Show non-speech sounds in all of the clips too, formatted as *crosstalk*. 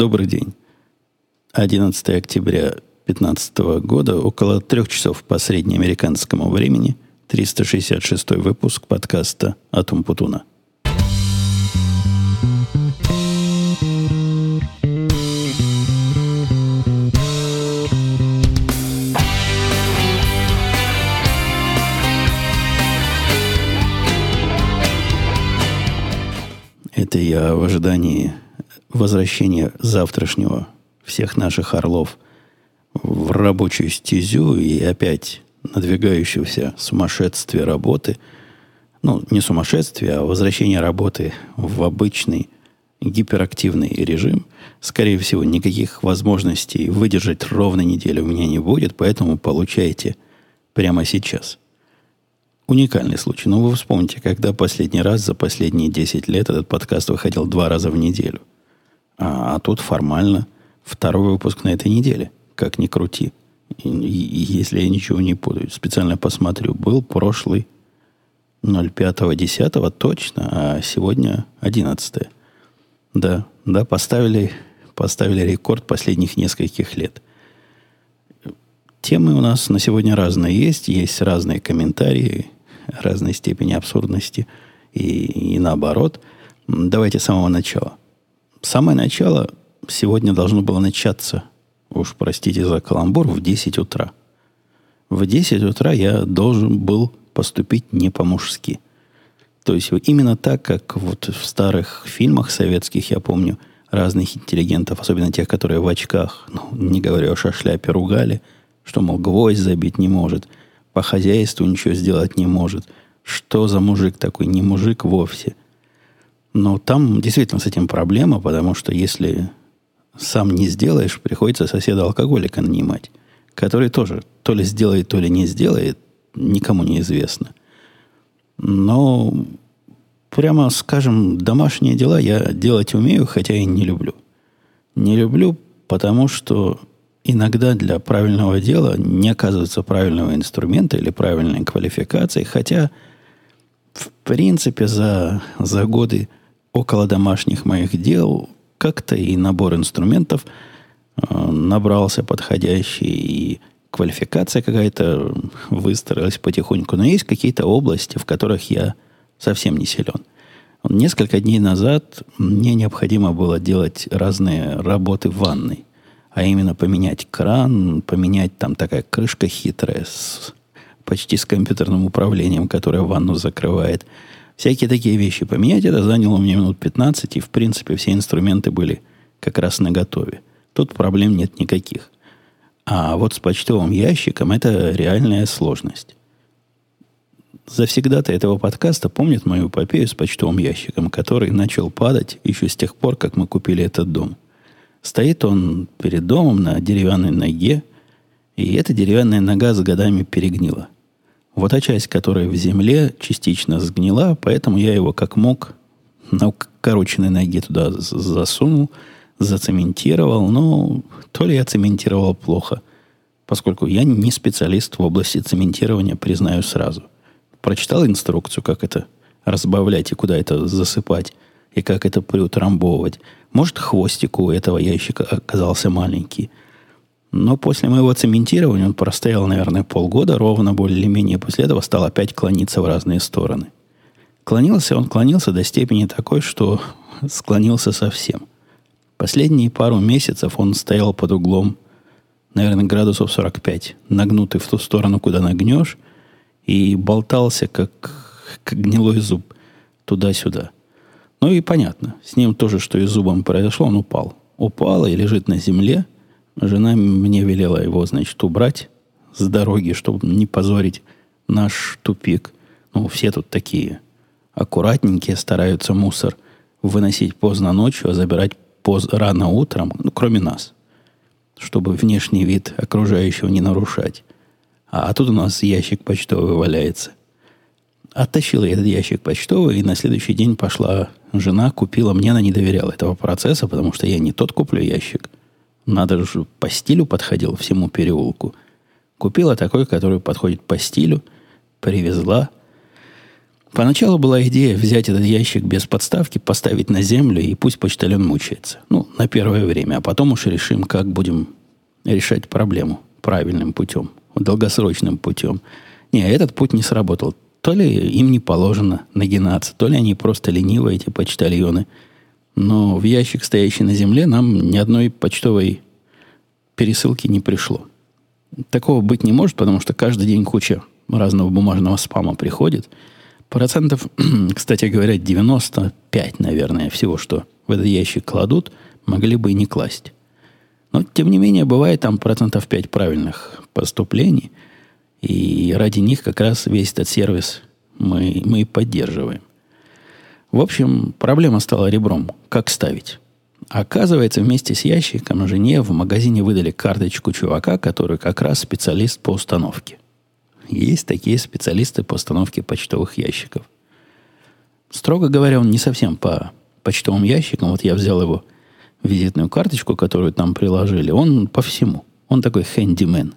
Добрый день. 11 октября 2015 года, около трех часов по среднеамериканскому времени, 366 выпуск подкаста «Атум Путуна». Это я в ожидании возвращения завтрашнего всех наших орлов в рабочую стезю и опять надвигающегося сумасшествия работы, ну, не сумасшествие, а возвращение работы в обычный гиперактивный режим, скорее всего, никаких возможностей выдержать ровно неделю у меня не будет, поэтому получайте прямо сейчас. Уникальный случай. Но вы вспомните, когда последний раз за последние 10 лет этот подкаст выходил два раза в неделю. А, а тут формально второй выпуск на этой неделе. Как ни крути. И, и, если я ничего не путаю, специально посмотрю. Был прошлый 05-10 точно, а сегодня 11 Да, да, поставили, поставили рекорд последних нескольких лет. Темы у нас на сегодня разные есть. Есть разные комментарии, разной степени абсурдности и, и наоборот. Давайте с самого начала. Самое начало сегодня должно было начаться, уж простите за каламбур, в 10 утра. В 10 утра я должен был поступить не по-мужски. То есть именно так, как вот в старых фильмах советских, я помню, разных интеллигентов, особенно тех, которые в очках, ну, не говоря уж о шляпе, ругали, что, мол, гвоздь забить не может, по хозяйству ничего сделать не может. Что за мужик такой? Не мужик вовсе. Но там действительно с этим проблема, потому что если сам не сделаешь, приходится соседа алкоголика нанимать, который тоже то ли сделает, то ли не сделает, никому не известно. Но, прямо скажем, домашние дела я делать умею, хотя и не люблю. Не люблю, потому что иногда для правильного дела не оказывается правильного инструмента или правильной квалификации, хотя, в принципе, за, за годы около домашних моих дел как-то и набор инструментов э, набрался подходящий, и квалификация какая-то выстроилась потихоньку. Но есть какие-то области, в которых я совсем не силен. Несколько дней назад мне необходимо было делать разные работы в ванной. А именно поменять кран, поменять там такая крышка хитрая с почти с компьютерным управлением, которое ванну закрывает – Всякие такие вещи поменять, это заняло мне минут 15, и, в принципе, все инструменты были как раз на готове. Тут проблем нет никаких. А вот с почтовым ящиком это реальная сложность. Завсегда-то этого подкаста помнит мою эпопею с почтовым ящиком, который начал падать еще с тех пор, как мы купили этот дом. Стоит он перед домом на деревянной ноге, и эта деревянная нога с годами перегнила – вот та часть, которая в земле, частично сгнила, поэтому я его как мог на укороченной ноге туда засунул, зацементировал. Но то ли я цементировал плохо, поскольку я не специалист в области цементирования, признаю сразу. Прочитал инструкцию, как это разбавлять и куда это засыпать, и как это приутрамбовывать. Может, хвостик у этого ящика оказался маленький – но после моего цементирования он простоял, наверное, полгода ровно, более-менее. После этого стал опять клониться в разные стороны. Клонился он, клонился до степени такой, что склонился совсем. Последние пару месяцев он стоял под углом, наверное, градусов 45, нагнутый в ту сторону, куда нагнешь, и болтался, как, как гнилой зуб, туда-сюда. Ну и понятно, с ним тоже, что и зубом произошло, он упал. Упал и лежит на земле – Жена мне велела его, значит, убрать с дороги, чтобы не позорить наш тупик. Ну, все тут такие аккуратненькие, стараются мусор выносить поздно ночью, а забирать поз- рано утром, ну, кроме нас, чтобы внешний вид окружающего не нарушать. А, а тут у нас ящик почтовый валяется. Оттащила я этот ящик почтовый, и на следующий день пошла жена, купила. Мне она не доверяла этого процесса, потому что я не тот куплю ящик – надо же по стилю подходил всему переулку. Купила такой, который подходит по стилю, привезла. Поначалу была идея взять этот ящик без подставки, поставить на землю, и пусть почтальон мучается. Ну, на первое время. А потом уж решим, как будем решать проблему правильным путем, долгосрочным путем. Не, этот путь не сработал. То ли им не положено нагинаться, то ли они просто ленивые, эти почтальоны. Но в ящик, стоящий на земле, нам ни одной почтовой пересылки не пришло. Такого быть не может, потому что каждый день куча разного бумажного спама приходит. Процентов, *clears throat* кстати говоря, 95, наверное, всего, что в этот ящик кладут, могли бы и не класть. Но, тем не менее, бывает там процентов 5 правильных поступлений. И ради них как раз весь этот сервис мы, мы поддерживаем. В общем, проблема стала ребром. Как ставить? Оказывается, вместе с ящиком жене в магазине выдали карточку чувака, который как раз специалист по установке. Есть такие специалисты по установке почтовых ящиков. Строго говоря, он не совсем по почтовым ящикам. Вот я взял его визитную карточку, которую там приложили. Он по всему. Он такой хэндимен.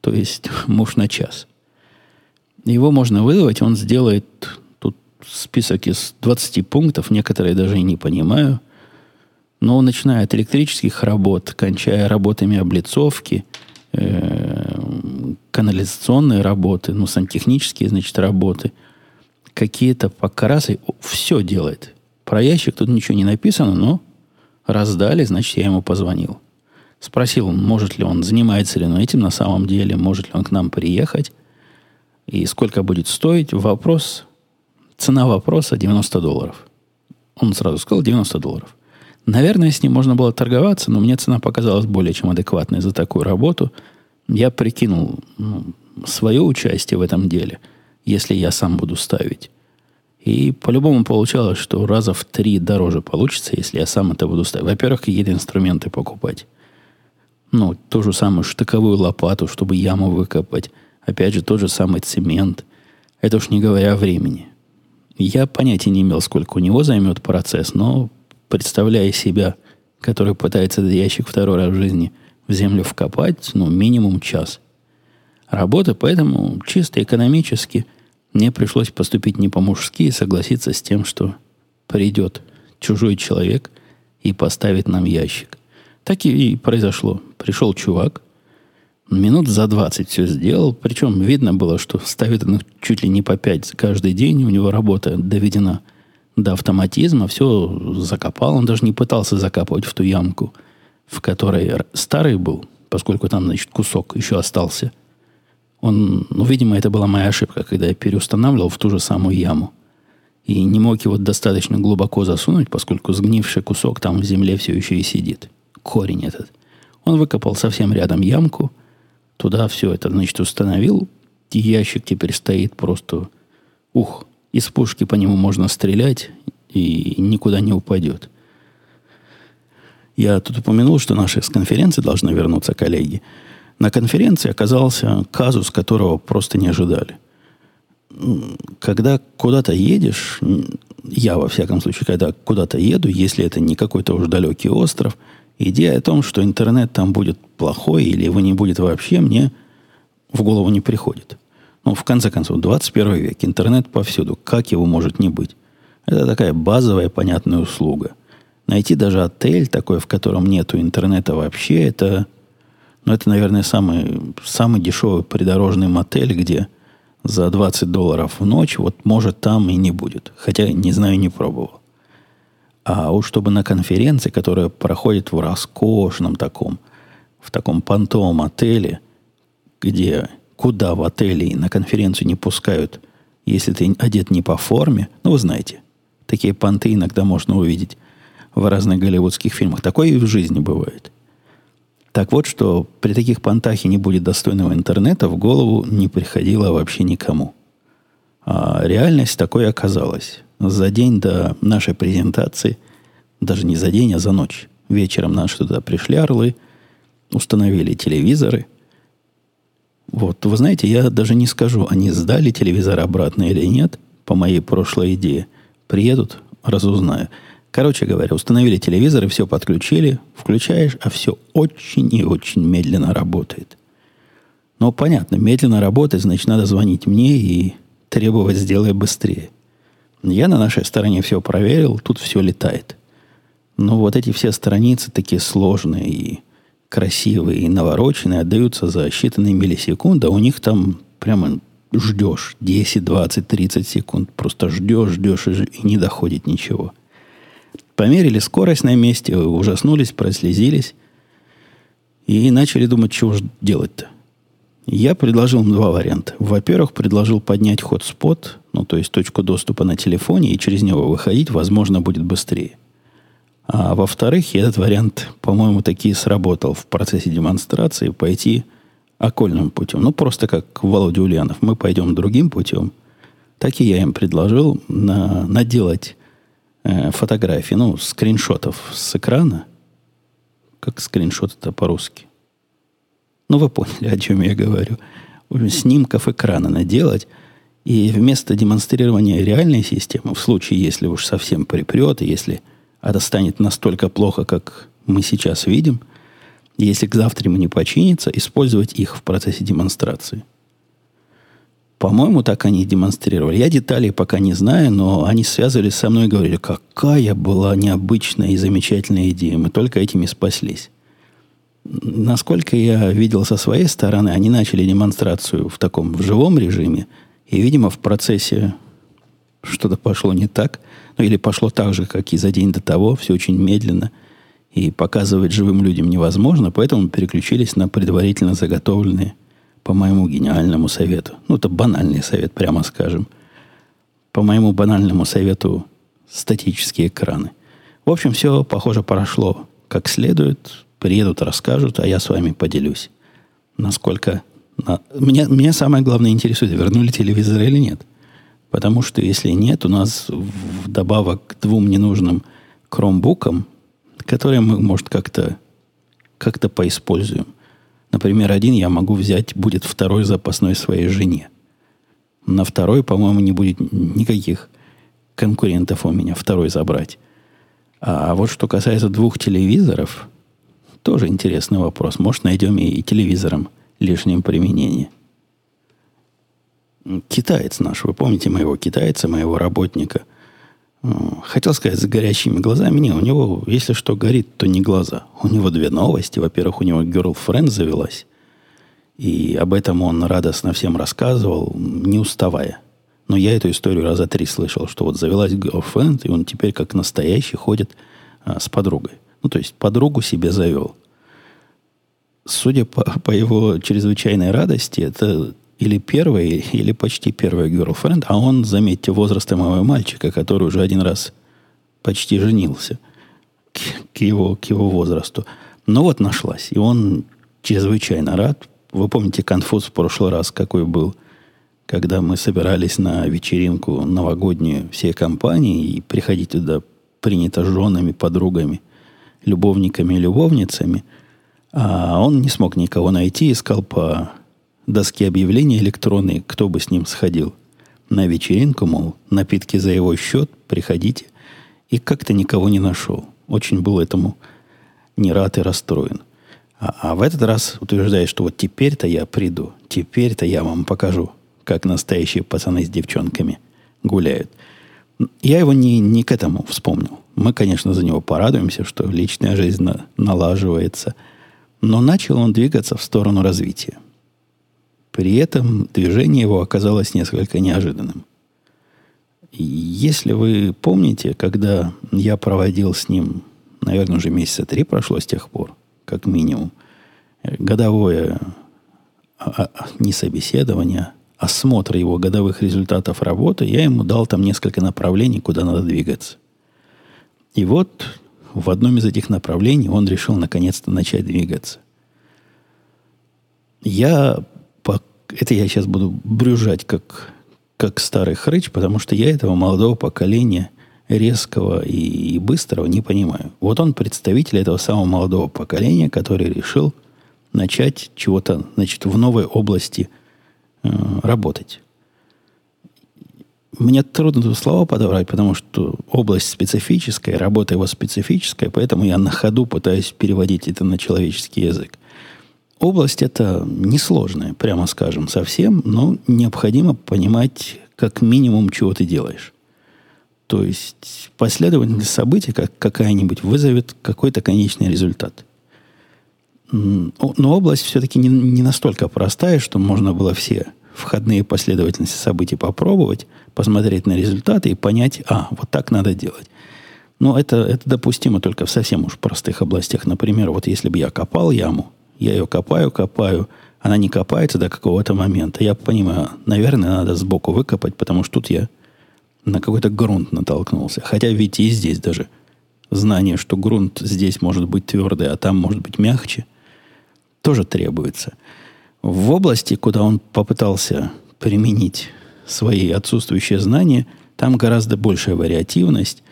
То есть *laughs* муж на час. Его можно вызвать, он сделает список из 20 пунктов, некоторые даже и не понимаю. Но начиная от электрических работ, кончая работами облицовки, э, канализационные работы, ну, сантехнические, значит, работы, какие-то покрасы, все делает. Про ящик тут ничего не написано, но раздали, значит, я ему позвонил. Спросил, может ли он, занимается ли он этим на самом деле, может ли он к нам приехать, и сколько будет стоить. Вопрос, цена вопроса 90 долларов. Он сразу сказал 90 долларов. Наверное, с ним можно было торговаться, но мне цена показалась более чем адекватной за такую работу. Я прикинул ну, свое участие в этом деле, если я сам буду ставить. И по-любому получалось, что раза в три дороже получится, если я сам это буду ставить. Во-первых, какие-то инструменты покупать. Ну, ту же самую штыковую лопату, чтобы яму выкопать. Опять же, тот же самый цемент. Это уж не говоря о времени. Я понятия не имел, сколько у него займет процесс, но представляя себя, который пытается этот ящик второй раз в жизни в землю вкопать, ну, минимум час. Работа, поэтому чисто экономически мне пришлось поступить не по-мужски и согласиться с тем, что придет чужой человек и поставит нам ящик. Так и произошло. Пришел чувак, минут за 20 все сделал, причем видно было, что ставит он чуть ли не по 5 каждый день, у него работа доведена – до автоматизма, все закопал. Он даже не пытался закапывать в ту ямку, в которой старый был, поскольку там, значит, кусок еще остался. Он, ну, видимо, это была моя ошибка, когда я переустанавливал в ту же самую яму. И не мог его достаточно глубоко засунуть, поскольку сгнивший кусок там в земле все еще и сидит. Корень этот. Он выкопал совсем рядом ямку, туда все это, значит, установил, и ящик теперь стоит просто, ух, из пушки по нему можно стрелять и никуда не упадет. Я тут упомянул, что наши с конференции должны вернуться коллеги. На конференции оказался казус, которого просто не ожидали. Когда куда-то едешь, я во всяком случае, когда куда-то еду, если это не какой-то уж далекий остров, идея о том, что интернет там будет плохой или его не будет вообще, мне в голову не приходит. Ну, в конце концов, 21 век, интернет повсюду. Как его может не быть? Это такая базовая, понятная услуга. Найти даже отель такой, в котором нету интернета вообще, это, ну, это наверное, самый, самый дешевый придорожный мотель, где за 20 долларов в ночь, вот может там и не будет. Хотя, не знаю, не пробовал. А уж чтобы на конференции, которая проходит в роскошном таком, в таком понтовом отеле, где куда в отеле и на конференцию не пускают, если ты одет не по форме. Ну, вы знаете, такие понты иногда можно увидеть в разных голливудских фильмах. Такое и в жизни бывает. Так вот, что при таких понтах и не будет достойного интернета, в голову не приходило вообще никому. А реальность такой оказалась. За день до нашей презентации, даже не за день, а за ночь, вечером наши туда пришли орлы, установили телевизоры – вот, вы знаете, я даже не скажу, они сдали телевизор обратно или нет, по моей прошлой идее. Приедут, разузнаю. Короче говоря, установили телевизор и все подключили, включаешь, а все очень и очень медленно работает. Но понятно, медленно работает, значит, надо звонить мне и требовать «сделай быстрее». Я на нашей стороне все проверил, тут все летает. Но вот эти все страницы такие сложные и красивые, и навороченные, отдаются за считанные миллисекунды, а у них там прямо ждешь 10, 20, 30 секунд. Просто ждешь, ждешь, и не доходит ничего. Померили скорость на месте, ужаснулись, прослезились и начали думать, чего же делать-то. Я предложил им два варианта. Во-первых, предложил поднять ход-спот, ну, то есть точку доступа на телефоне, и через него выходить, возможно, будет быстрее. А во-вторых, этот вариант, по-моему, таки сработал в процессе демонстрации, пойти окольным путем. Ну, просто как Володя Ульянов. Мы пойдем другим путем. Так и я им предложил на, наделать э, фотографии, ну, скриншотов с экрана. Как скриншот это по-русски? Ну, вы поняли, о чем я говорю. Снимков экрана наделать. И вместо демонстрирования реальной системы, в случае, если уж совсем припрет, если это станет настолько плохо, как мы сейчас видим, если к завтра не починится, использовать их в процессе демонстрации. По-моему, так они демонстрировали. Я деталей пока не знаю, но они связывались со мной и говорили, какая была необычная и замечательная идея. Мы только этим и спаслись. Насколько я видел со своей стороны, они начали демонстрацию в таком в живом режиме, и, видимо, в процессе что-то пошло не так – ну, или пошло так же, как и за день до того, все очень медленно, и показывать живым людям невозможно, поэтому переключились на предварительно заготовленные, по моему гениальному совету. Ну, это банальный совет, прямо скажем. По моему банальному совету статические экраны. В общем, все, похоже, прошло как следует. Приедут, расскажут, а я с вами поделюсь. Насколько... На... Меня, меня самое главное интересует, вернули телевизор или нет – Потому что если нет, у нас вдобавок к двум ненужным кромбукам, которые мы, может, как-то как поиспользуем. Например, один я могу взять, будет второй запасной своей жене. На второй, по-моему, не будет никаких конкурентов у меня второй забрать. А вот что касается двух телевизоров, тоже интересный вопрос. Может, найдем и телевизором лишним применение китаец наш, вы помните моего китайца, моего работника, хотел сказать, с горящими глазами. Не, у него, если что горит, то не глаза. У него две новости. Во-первых, у него girlfriend завелась. И об этом он радостно всем рассказывал, не уставая. Но я эту историю раза три слышал, что вот завелась girlfriend, и он теперь как настоящий ходит а, с подругой. Ну, то есть подругу себе завел. Судя по, по его чрезвычайной радости, это или первая, или почти первая girlfriend, а он, заметьте, возраста моего мальчика, который уже один раз почти женился к, к, его, к его возрасту. Но вот нашлась. И он чрезвычайно рад. Вы помните конфуз в прошлый раз, какой был, когда мы собирались на вечеринку новогоднюю всей компании, и приходить туда принято женами, подругами, любовниками и любовницами. А он не смог никого найти, искал по доски объявлений электронные, кто бы с ним сходил на вечеринку, мол, напитки за его счет, приходите. И как-то никого не нашел. Очень был этому не рад и расстроен. А, а в этот раз утверждает, что вот теперь-то я приду, теперь-то я вам покажу, как настоящие пацаны с девчонками гуляют. Я его не, не к этому вспомнил. Мы, конечно, за него порадуемся, что личная жизнь на, налаживается. Но начал он двигаться в сторону развития. При этом движение его оказалось несколько неожиданным. Если вы помните, когда я проводил с ним, наверное, уже месяца три прошло с тех пор, как минимум, годовое а, а, не собеседование, а осмотр его годовых результатов работы, я ему дал там несколько направлений, куда надо двигаться. И вот в одном из этих направлений он решил наконец-то начать двигаться. Я это я сейчас буду брюжать как, как старый хрыч, потому что я этого молодого поколения резкого и, и быстрого не понимаю. Вот он представитель этого самого молодого поколения, который решил начать чего-то, значит, в новой области э, работать. Мне трудно тут слова подобрать, потому что область специфическая, работа его специфическая, поэтому я на ходу пытаюсь переводить это на человеческий язык. Область эта несложная, прямо скажем, совсем, но необходимо понимать как минимум, чего ты делаешь. То есть последовательность событий как какая-нибудь вызовет какой-то конечный результат. Но область все-таки не, не настолько простая, что можно было все входные последовательности событий попробовать, посмотреть на результаты и понять, а, вот так надо делать. Но это, это допустимо только в совсем уж простых областях. Например, вот если бы я копал яму, я ее копаю, копаю, она не копается до какого-то момента. Я понимаю, наверное, надо сбоку выкопать, потому что тут я на какой-то грунт натолкнулся. Хотя ведь и здесь даже знание, что грунт здесь может быть твердый, а там может быть мягче, тоже требуется. В области, куда он попытался применить свои отсутствующие знания, там гораздо большая вариативность,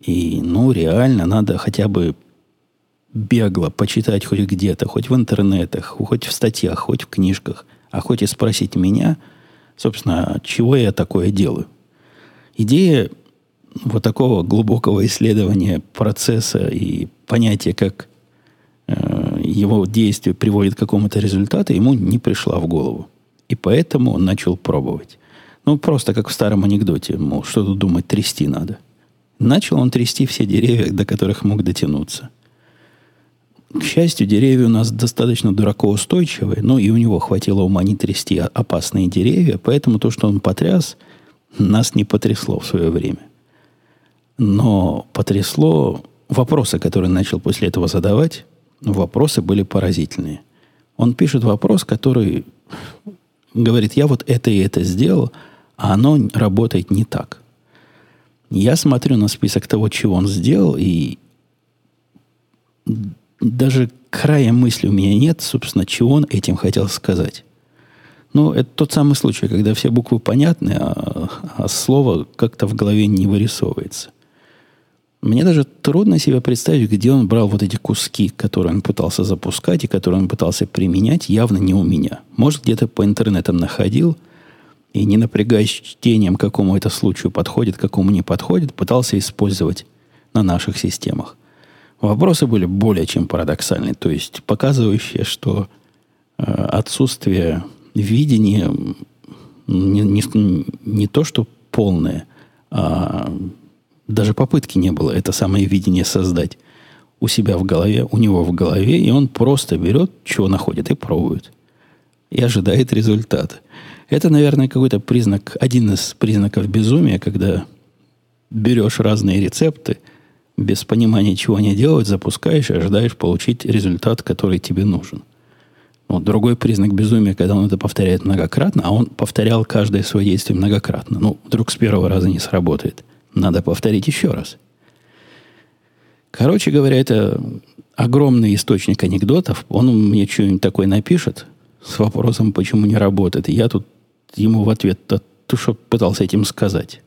и, ну, реально надо хотя бы бегло почитать хоть где-то, хоть в интернетах, хоть в статьях, хоть в книжках, а хоть и спросить меня, собственно, чего я такое делаю. Идея вот такого глубокого исследования процесса и понятия, как э, его действие приводит к какому-то результату, ему не пришла в голову. И поэтому он начал пробовать. Ну, просто как в старом анекдоте, мол, что тут думать, трясти надо. Начал он трясти все деревья, до которых мог дотянуться – к счастью, деревья у нас достаточно дуракоустойчивые, но и у него хватило ума не трясти опасные деревья, поэтому то, что он потряс, нас не потрясло в свое время. Но потрясло вопросы, которые начал после этого задавать, вопросы были поразительные. Он пишет вопрос, который говорит, я вот это и это сделал, а оно работает не так. Я смотрю на список того, чего он сделал, и даже края мысли у меня нет, собственно, чего он этим хотел сказать. Ну, это тот самый случай, когда все буквы понятны, а, а слово как-то в голове не вырисовывается. Мне даже трудно себе представить, где он брал вот эти куски, которые он пытался запускать и которые он пытался применять, явно не у меня. Может, где-то по интернетам находил и, не напрягаясь чтением, какому это случаю подходит, какому не подходит, пытался использовать на наших системах. Вопросы были более чем парадоксальны, то есть показывающие, что э, отсутствие видения не, не, не то, что полное, а даже попытки не было это самое видение создать у себя в голове, у него в голове, и он просто берет, чего находит, и пробует. И ожидает результата. Это, наверное, какой-то признак, один из признаков безумия, когда берешь разные рецепты – без понимания, чего они делают, запускаешь и ожидаешь получить результат, который тебе нужен. Вот другой признак безумия, когда он это повторяет многократно, а он повторял каждое свое действие многократно. Ну, вдруг с первого раза не сработает. Надо повторить еще раз. Короче говоря, это огромный источник анекдотов. Он мне что-нибудь такое напишет с вопросом, почему не работает. И я тут ему в ответ то, что пытался этим сказать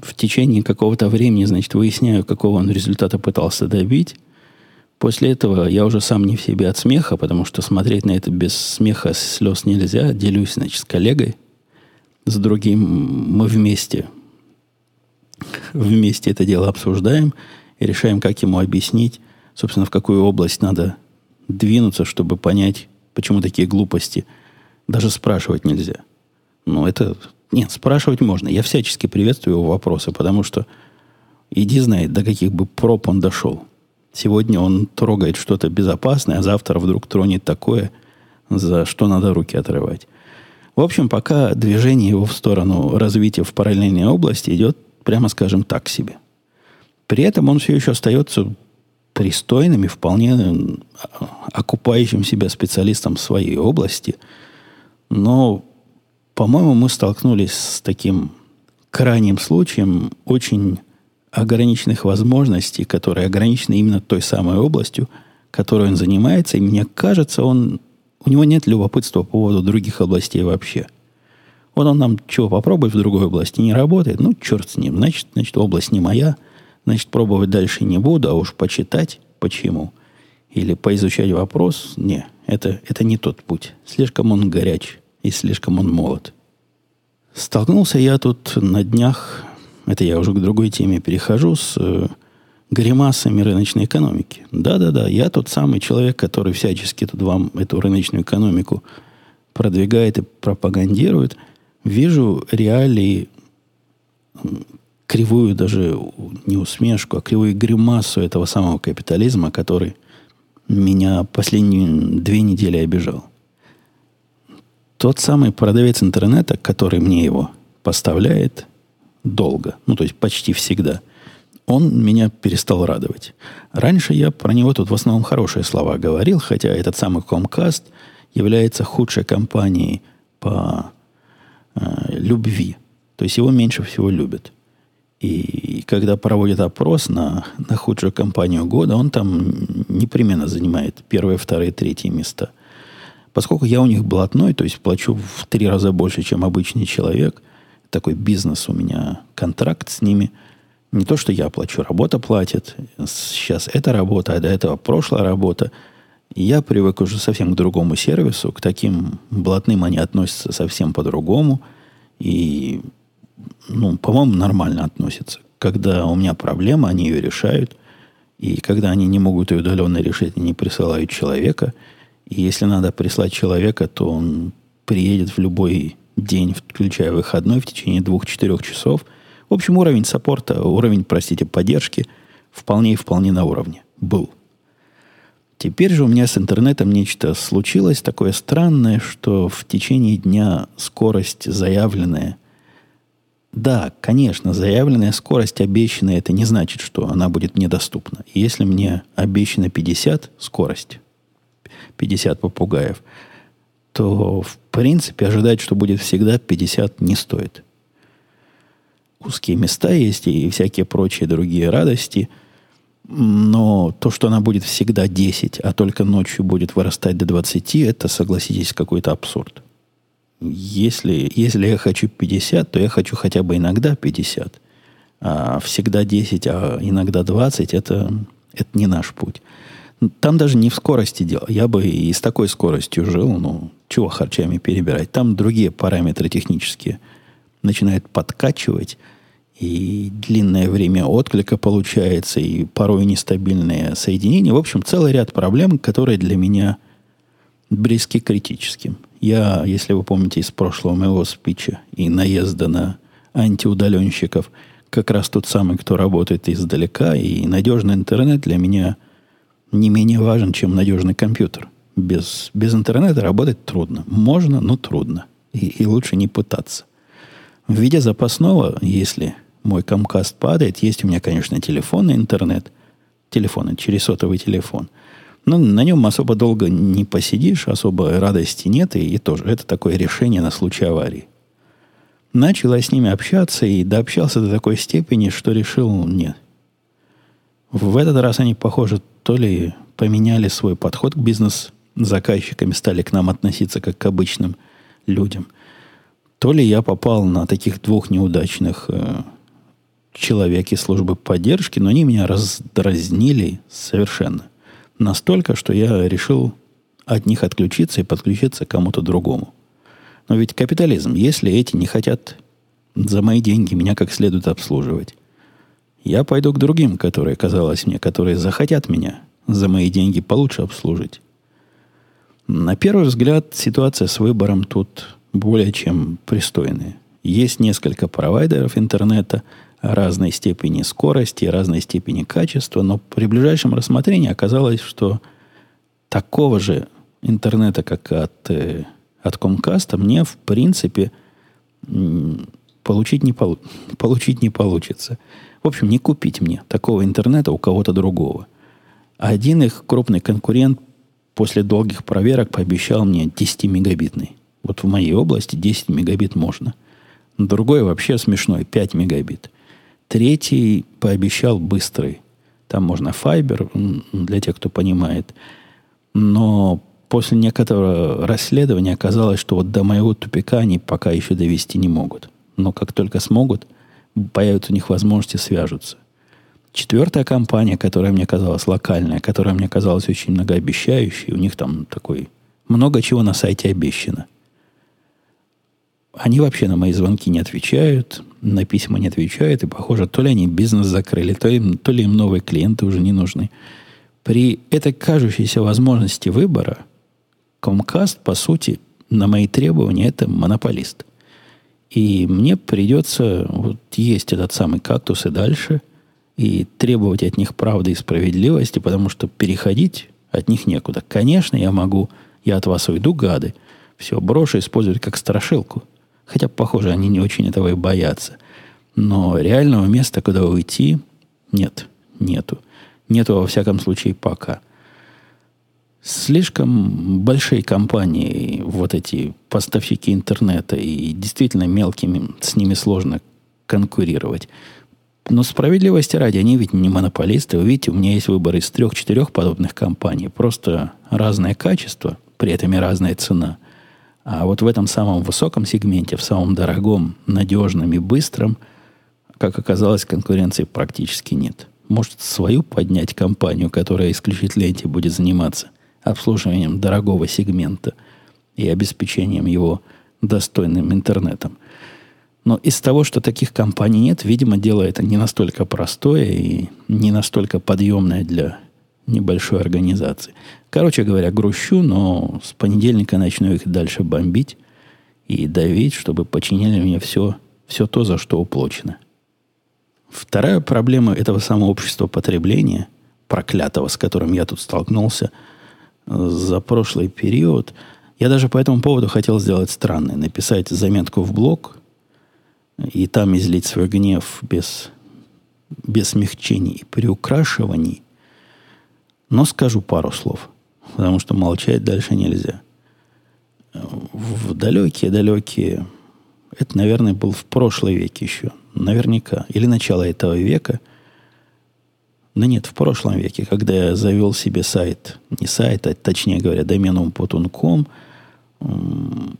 в течение какого-то времени, значит, выясняю, какого он результата пытался добить. После этого я уже сам не в себе от смеха, потому что смотреть на это без смеха, слез нельзя. Делюсь, значит, с коллегой, с другим. Мы вместе, вместе это дело обсуждаем и решаем, как ему объяснить, собственно, в какую область надо двинуться, чтобы понять, почему такие глупости даже спрашивать нельзя. Ну, это нет, спрашивать можно. Я всячески приветствую его вопросы, потому что иди знает, до каких бы проб он дошел. Сегодня он трогает что-то безопасное, а завтра вдруг тронет такое, за что надо руки отрывать. В общем, пока движение его в сторону развития в параллельной области идет, прямо скажем, так себе. При этом он все еще остается пристойным и вполне а, окупающим себя специалистом своей области, но по-моему, мы столкнулись с таким крайним случаем очень ограниченных возможностей, которые ограничены именно той самой областью, которой он занимается. И мне кажется, он, у него нет любопытства по поводу других областей вообще. Вот он нам чего попробует в другой области, не работает, ну, черт с ним. Значит, значит, область не моя, значит, пробовать дальше не буду, а уж почитать, почему. Или поизучать вопрос, не, это, это не тот путь. Слишком он горяч и слишком он молод. Столкнулся я тут на днях, это я уже к другой теме перехожу, с э, гримасами рыночной экономики. Да-да-да, я тот самый человек, который всячески тут вам эту рыночную экономику продвигает и пропагандирует. Вижу реалии кривую даже не усмешку, а кривую гримасу этого самого капитализма, который меня последние две недели обижал. Тот самый продавец интернета, который мне его поставляет долго, ну то есть почти всегда, он меня перестал радовать. Раньше я про него тут в основном хорошие слова говорил, хотя этот самый Comcast является худшей компанией по э, любви. То есть его меньше всего любят. И когда проводят опрос на, на худшую компанию года, он там непременно занимает первые, вторые, третьи места. Поскольку я у них блатной, то есть плачу в три раза больше, чем обычный человек, такой бизнес у меня, контракт с ними. Не то, что я плачу, работа платит. Сейчас эта работа, а до этого прошлая работа. Я привык уже совсем к другому сервису, к таким блатным они относятся совсем по-другому. И ну, по-моему, нормально относятся. Когда у меня проблема, они ее решают. И когда они не могут ее удаленно решить, они присылают человека. И если надо прислать человека, то он приедет в любой день, включая выходной, в течение двух-четырех часов. В общем, уровень саппорта, уровень, простите, поддержки вполне и вполне на уровне был. Теперь же у меня с интернетом нечто случилось такое странное, что в течение дня скорость заявленная – да, конечно, заявленная скорость обещанная, это не значит, что она будет мне доступна. Если мне обещано 50 скорость, 50 попугаев, то, в принципе, ожидать, что будет всегда 50 не стоит. Узкие места есть и всякие прочие другие радости, но то, что она будет всегда 10, а только ночью будет вырастать до 20, это, согласитесь, какой-то абсурд. Если, если я хочу 50, то я хочу хотя бы иногда 50. А всегда 10, а иногда 20, это, это не наш путь. Там даже не в скорости дело. Я бы и с такой скоростью жил, ну, чего харчами перебирать. Там другие параметры технические начинают подкачивать, и длинное время отклика получается, и порой нестабильные соединения. В общем, целый ряд проблем, которые для меня близки к критическим. Я, если вы помните из прошлого моего спича и наезда на антиудаленщиков, как раз тот самый, кто работает издалека, и надежный интернет для меня не менее важен, чем надежный компьютер. Без, без интернета работать трудно. Можно, но трудно. И, и лучше не пытаться. В виде запасного, если мой Comcast падает, есть у меня, конечно, телефонный интернет. Телефон, через сотовый телефон – но на нем особо долго не посидишь, особо радости нет, и, и тоже это такое решение на случай аварии. Начал я с ними общаться и дообщался до такой степени, что решил нет. В этот раз они, похоже, то ли поменяли свой подход к бизнес-заказчикам стали к нам относиться как к обычным людям, то ли я попал на таких двух неудачных э, человек из службы поддержки, но они меня раздразнили совершенно. Настолько, что я решил от них отключиться и подключиться к кому-то другому. Но ведь капитализм, если эти не хотят за мои деньги меня как следует обслуживать, я пойду к другим, которые, казалось мне, которые захотят меня за мои деньги получше обслужить. На первый взгляд ситуация с выбором тут более чем пристойная. Есть несколько провайдеров интернета – разной степени скорости, разной степени качества, но при ближайшем рассмотрении оказалось, что такого же интернета, как от, э, от Comcast, мне, в принципе, получить не, полу- *laughs* получить не получится. В общем, не купить мне такого интернета у кого-то другого. Один их крупный конкурент после долгих проверок пообещал мне 10-мегабитный. Вот в моей области 10 мегабит можно. Другой вообще смешной, 5 мегабит. Третий пообещал быстрый. Там можно файбер, для тех, кто понимает. Но после некоторого расследования оказалось, что вот до моего тупика они пока еще довести не могут. Но как только смогут, появятся у них возможности, свяжутся. Четвертая компания, которая мне казалась локальная, которая мне казалась очень многообещающей, у них там такой много чего на сайте обещано. Они вообще на мои звонки не отвечают на письма не отвечают, и, похоже, то ли они бизнес закрыли, то, им, то ли им новые клиенты уже не нужны. При этой кажущейся возможности выбора Comcast, по сути, на мои требования, это монополист. И мне придется вот есть этот самый кактус и дальше, и требовать от них правды и справедливости, потому что переходить от них некуда. Конечно, я могу, я от вас уйду, гады, все, брошу использовать как страшилку. Хотя, похоже, они не очень этого и боятся. Но реального места, куда уйти, нет, нету. Нету, во всяком случае, пока. Слишком большие компании, вот эти поставщики интернета, и действительно мелкими, с ними сложно конкурировать. Но справедливости ради, они ведь не монополисты. Вы видите, у меня есть выбор из трех-четырех подобных компаний. Просто разное качество, при этом и разная цена. А вот в этом самом высоком сегменте, в самом дорогом, надежном и быстром, как оказалось, конкуренции практически нет. Может, свою поднять компанию, которая исключительно этим будет заниматься обслуживанием дорогого сегмента и обеспечением его достойным интернетом – но из того, что таких компаний нет, видимо, дело это не настолько простое и не настолько подъемное для небольшой организации. Короче говоря, грущу, но с понедельника начну их дальше бомбить и давить, чтобы починили мне все, все то, за что уплочено. Вторая проблема этого самого общества потребления, проклятого, с которым я тут столкнулся э, за прошлый период, я даже по этому поводу хотел сделать странное. Написать заметку в блог – и там излить свой гнев без, без смягчений и приукрашиваний. Но скажу пару слов, потому что молчать дальше нельзя. В далекие-далекие, это, наверное, был в прошлый век еще, наверняка, или начало этого века, да нет, в прошлом веке, когда я завел себе сайт, не сайт, а точнее говоря, домен umputun.com,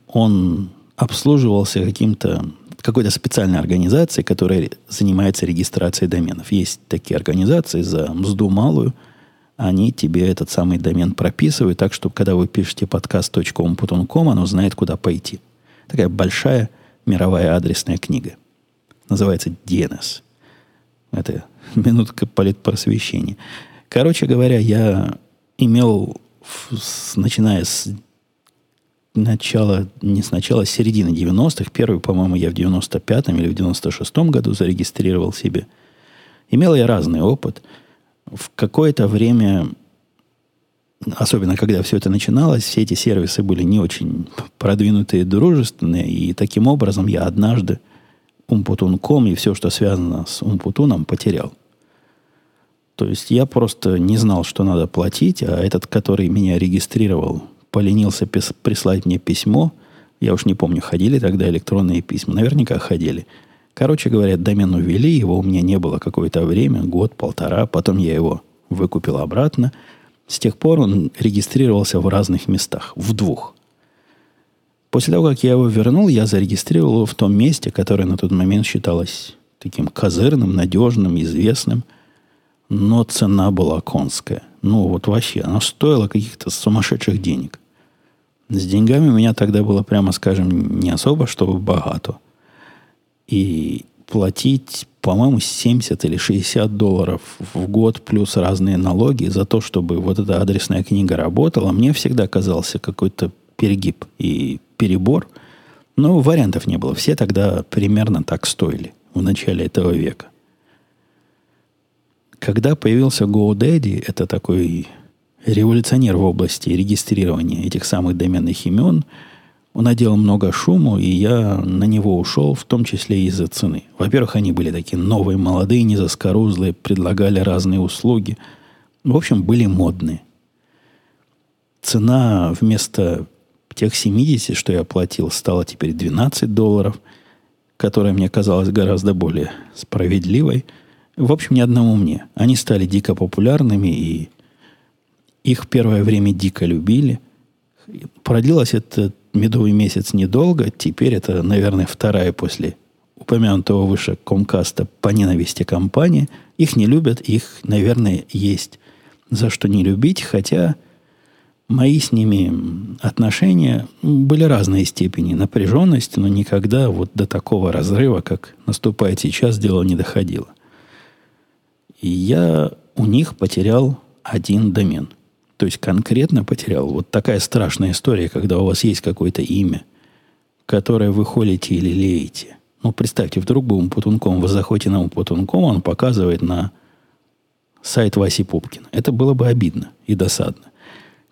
он обслуживался каким-то какой-то специальной организации, которая занимается регистрацией доменов. Есть такие организации за мзду малую, они тебе этот самый домен прописывают так, чтобы когда вы пишете подкаст.com.com, оно знает, куда пойти. Такая большая мировая адресная книга. Называется DNS. Это минутка политпросвещения. Короче говоря, я имел, начиная с начала, не с начала, с середины 90-х. Первый, по-моему, я в 95-м или в 96-м году зарегистрировал себе. Имел я разный опыт. В какое-то время, особенно когда все это начиналось, все эти сервисы были не очень продвинутые, дружественные, и таким образом я однажды Умпутун.ком и все, что связано с Умпутуном, потерял. То есть я просто не знал, что надо платить, а этот, который меня регистрировал, поленился прислать мне письмо. Я уж не помню, ходили тогда электронные письма. Наверняка ходили. Короче говоря, домен увели, его у меня не было какое-то время, год, полтора. Потом я его выкупил обратно. С тех пор он регистрировался в разных местах, в двух. После того, как я его вернул, я зарегистрировал его в том месте, которое на тот момент считалось таким козырным, надежным, известным. Но цена была конская. Ну, вот вообще, она стоила каких-то сумасшедших денег. С деньгами у меня тогда было, прямо скажем, не особо, чтобы богато. И платить, по-моему, 70 или 60 долларов в год плюс разные налоги за то, чтобы вот эта адресная книга работала, мне всегда казался какой-то перегиб и перебор. Но вариантов не было. Все тогда примерно так стоили в начале этого века. Когда появился GoDaddy, это такой революционер в области регистрирования этих самых доменных имен. Он наделал много шуму, и я на него ушел, в том числе из-за цены. Во-первых, они были такие новые, молодые, незаскорузлые, предлагали разные услуги. В общем, были модные. Цена вместо тех 70, что я платил, стала теперь 12 долларов, которая мне казалась гораздо более справедливой. В общем, ни одному мне. Они стали дико популярными, и их первое время дико любили. Продлилось это медовый месяц недолго. Теперь это, наверное, вторая после упомянутого выше Комкаста по ненависти компания. Их не любят, их, наверное, есть за что не любить, хотя мои с ними отношения были разной степени напряженности, но никогда вот до такого разрыва, как наступает сейчас, дело не доходило. И я у них потерял один домен. То есть конкретно потерял. Вот такая страшная история, когда у вас есть какое-то имя, которое вы холите или леете. Ну, представьте, вдруг бы Умпутунком, вы заходите на Умпутунком, он показывает на сайт Васи Пупкина. Это было бы обидно и досадно.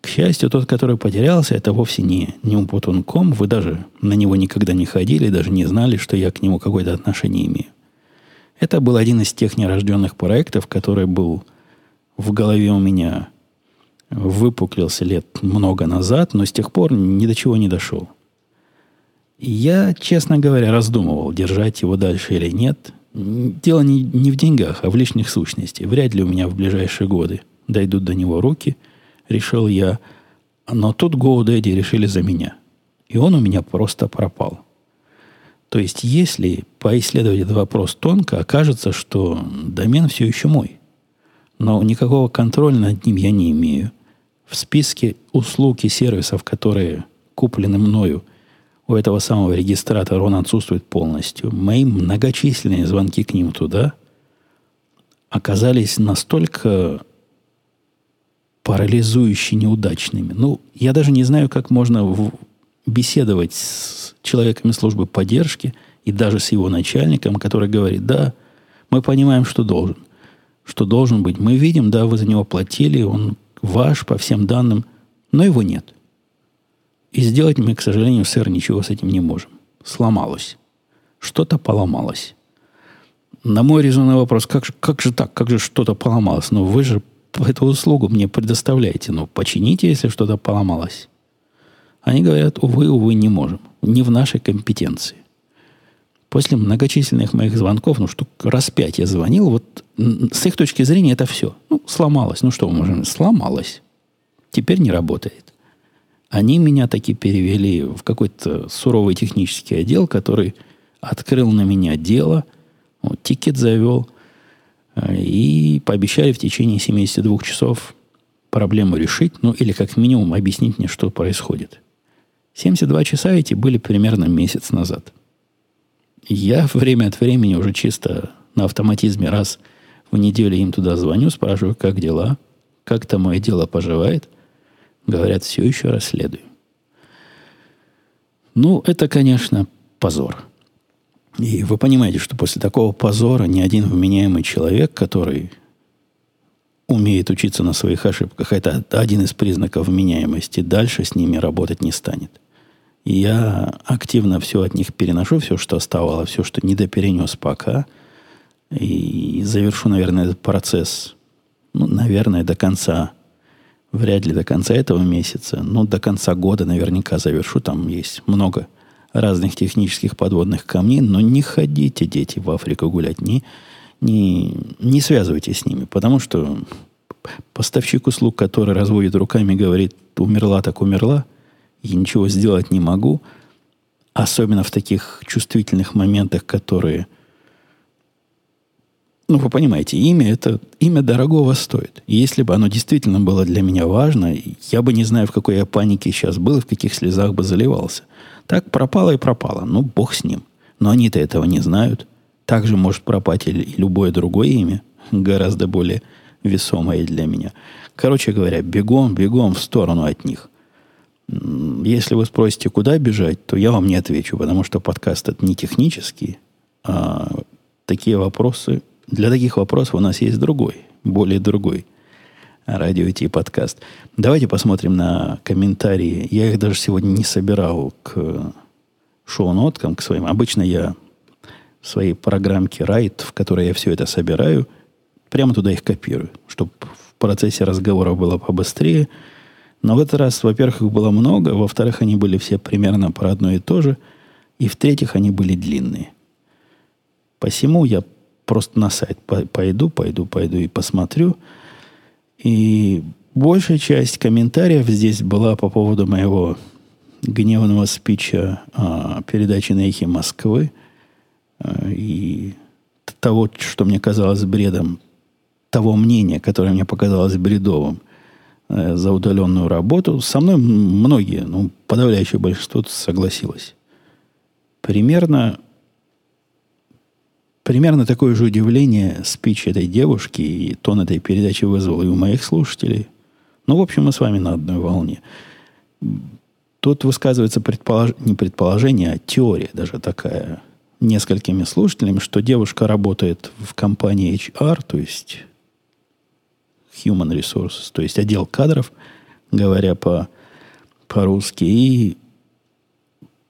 К счастью, тот, который потерялся, это вовсе не, не Умпутунком. Вы даже на него никогда не ходили, даже не знали, что я к нему какое-то отношение имею. Это был один из тех нерожденных проектов, который был в голове у меня выпуклился лет много назад, но с тех пор ни до чего не дошел. Я, честно говоря, раздумывал, держать его дальше или нет. Дело не, не в деньгах, а в лишних сущностях. Вряд ли у меня в ближайшие годы дойдут до него руки, решил я. Но тут GoDaddy решили за меня. И он у меня просто пропал. То есть, если поисследовать этот вопрос тонко, окажется, что домен все еще мой. Но никакого контроля над ним я не имею. В списке услуг и сервисов, которые куплены мною – у этого самого регистратора он отсутствует полностью. Мои многочисленные звонки к ним туда оказались настолько парализующе неудачными. Ну, я даже не знаю, как можно беседовать с человеками службы поддержки и даже с его начальником, который говорит, да, мы понимаем, что должен. Что должен быть. Мы видим, да, вы за него платили, он ваш по всем данным, но его нет. И сделать мы, к сожалению, сэр, ничего с этим не можем. Сломалось. Что-то поломалось. На мой резонный вопрос, как как же так, как же что-то поломалось? Ну, вы же эту услугу мне предоставляете. Ну, почините, если что-то поломалось. Они говорят, увы, увы, не можем. Не в нашей компетенции. После многочисленных моих звонков, ну, штук раз пять я звонил, вот с их точки зрения это все. Ну, сломалось. Ну, что мы можем? Сломалось. Теперь не работает. Они меня таки перевели в какой-то суровый технический отдел, который открыл на меня дело, вот, тикет завел, э, и пообещали в течение 72 часов проблему решить, ну или как минимум объяснить мне, что происходит. 72 часа эти были примерно месяц назад. Я время от времени уже чисто на автоматизме раз в неделю им туда звоню, спрашиваю, как дела, как то мое дело поживает. Говорят, все еще расследую. Ну, это, конечно, позор. И вы понимаете, что после такого позора ни один вменяемый человек, который умеет учиться на своих ошибках, это один из признаков вменяемости, дальше с ними работать не станет. Я активно все от них переношу, все, что оставалось, все, что не доперенес пока, и завершу, наверное, этот процесс, ну, наверное, до конца Вряд ли до конца этого месяца, но до конца года наверняка завершу. Там есть много разных технических подводных камней, но не ходите, дети, в Африку гулять, не, не, не связывайтесь с ними, потому что поставщик услуг, который разводит руками, говорит, умерла так умерла, и ничего сделать не могу, особенно в таких чувствительных моментах, которые ну, вы понимаете, имя это имя дорогого стоит. И если бы оно действительно было для меня важно, я бы не знаю, в какой я панике сейчас был, в каких слезах бы заливался. Так пропало и пропало. Ну, бог с ним. Но они-то этого не знают. Также может пропасть и любое другое имя, гораздо более весомое для меня. Короче говоря, бегом, бегом в сторону от них. Если вы спросите, куда бежать, то я вам не отвечу, потому что подкаст это не технический, а такие вопросы для таких вопросов у нас есть другой, более другой радио Ти подкаст. Давайте посмотрим на комментарии. Я их даже сегодня не собирал к шоу-ноткам, к своим. Обычно я в своей программке Write, в которой я все это собираю, прямо туда их копирую, чтобы в процессе разговора было побыстрее. Но в этот раз, во-первых, их было много, во-вторых, они были все примерно про одно и то же, и в-третьих, они были длинные. Посему я просто на сайт пойду, пойду, пойду и посмотрю. И большая часть комментариев здесь была по поводу моего гневного спича а, передачи на эхе Москвы а, и того, что мне казалось бредом, того мнения, которое мне показалось бредовым а, за удаленную работу, со мной многие, ну, подавляющее большинство согласилось. Примерно Примерно такое же удивление спич этой девушки и тон этой передачи вызвал и у моих слушателей. Ну, в общем, мы с вами на одной волне. Тут высказывается предполож... не предположение, а теория даже такая несколькими слушателями, что девушка работает в компании HR, то есть Human Resources, то есть отдел кадров, говоря по, по-русски. И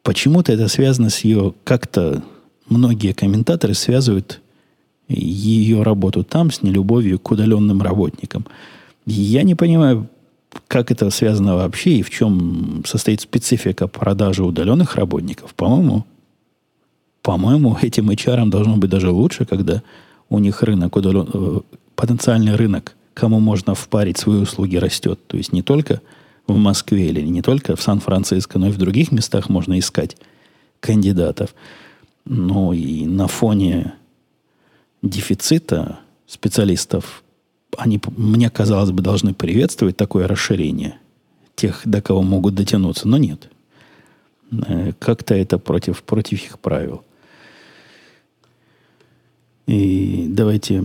почему-то это связано с ее... Как-то многие комментаторы связывают ее работу там с нелюбовью к удаленным работникам. Я не понимаю, как это связано вообще и в чем состоит специфика продажи удаленных работников. По-моему, по-моему, этим HR должно быть даже лучше, когда у них рынок, удален, э, потенциальный рынок, кому можно впарить свои услуги, растет. То есть не только в Москве или не только в Сан-Франциско, но и в других местах можно искать кандидатов. Ну и на фоне дефицита специалистов, они, мне казалось бы, должны приветствовать такое расширение тех, до кого могут дотянуться, но нет. Э, как-то это против, против их правил. И давайте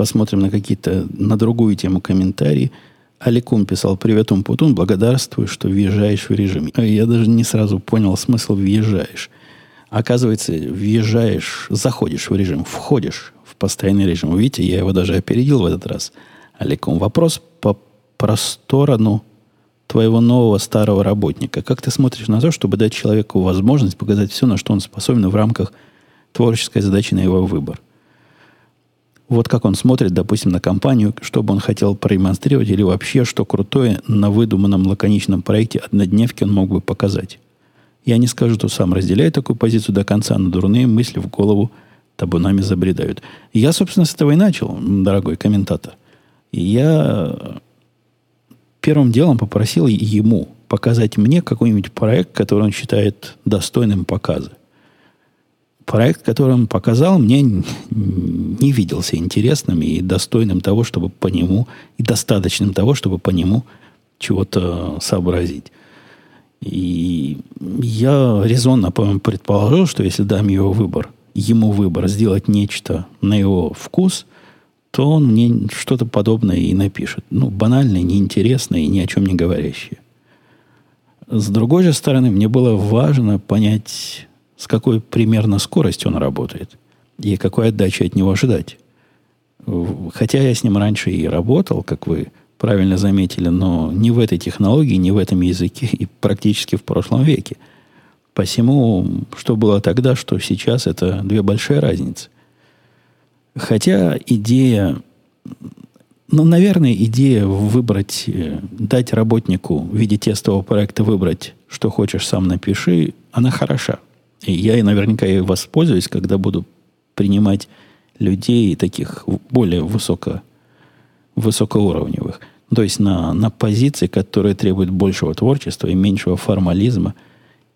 посмотрим на какие-то, на другую тему комментарии. Аликум писал, привет, Умпутун, благодарствую, что въезжаешь в режим. Я даже не сразу понял смысл въезжаешь. Оказывается, въезжаешь, заходишь в режим, входишь в постоянный режим. Видите, я его даже опередил в этот раз. Аликум, вопрос по, про сторону твоего нового старого работника. Как ты смотришь на то, чтобы дать человеку возможность показать все, на что он способен в рамках творческой задачи на его выбор? Вот как он смотрит, допустим, на компанию, что бы он хотел продемонстрировать, или вообще, что крутое на выдуманном лаконичном проекте однодневки он мог бы показать. Я не скажу, что сам разделяю такую позицию до конца, но дурные мысли в голову табунами забредают. Я, собственно, с этого и начал, дорогой комментатор. я первым делом попросил ему показать мне какой-нибудь проект, который он считает достойным показа. Проект, который он показал, мне не виделся интересным и достойным того, чтобы по нему, и достаточным того, чтобы по нему чего-то сообразить. И я резонно, по-моему, предположил, что если дам его выбор, ему выбор сделать нечто на его вкус, то он мне что-то подобное и напишет. Ну, банальное, неинтересное и ни о чем не говорящее. С другой же стороны, мне было важно понять, с какой примерно скоростью он работает и какой отдачи от него ожидать. Хотя я с ним раньше и работал, как вы правильно заметили, но не в этой технологии, не в этом языке и практически в прошлом веке. Посему, что было тогда, что сейчас, это две большие разницы. Хотя идея, ну, наверное, идея выбрать, э, дать работнику в виде тестового проекта выбрать, что хочешь, сам напиши, она хороша. И я и наверняка и воспользуюсь, когда буду принимать людей таких более высоко, высокоуровневых. То есть на, на позиции, которые требуют большего творчества и меньшего формализма,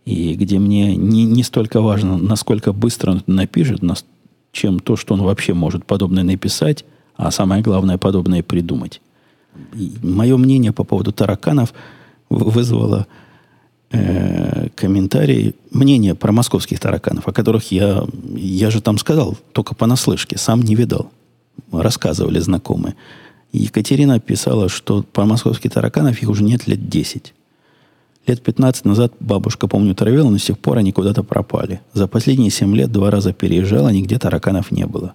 и где мне не, не столько важно, насколько быстро он напишет, чем то, что он вообще может подобное написать, а самое главное, подобное придумать. И мое мнение по поводу тараканов вызвало э, комментарий, мнение про московских тараканов, о которых я, я же там сказал, только понаслышке, сам не видал. Рассказывали знакомые. Екатерина писала, что по московских тараканов их уже нет лет 10. Лет 15 назад бабушка, помню, травила, но с тех пор они куда-то пропали. За последние 7 лет два раза переезжала, нигде тараканов не было.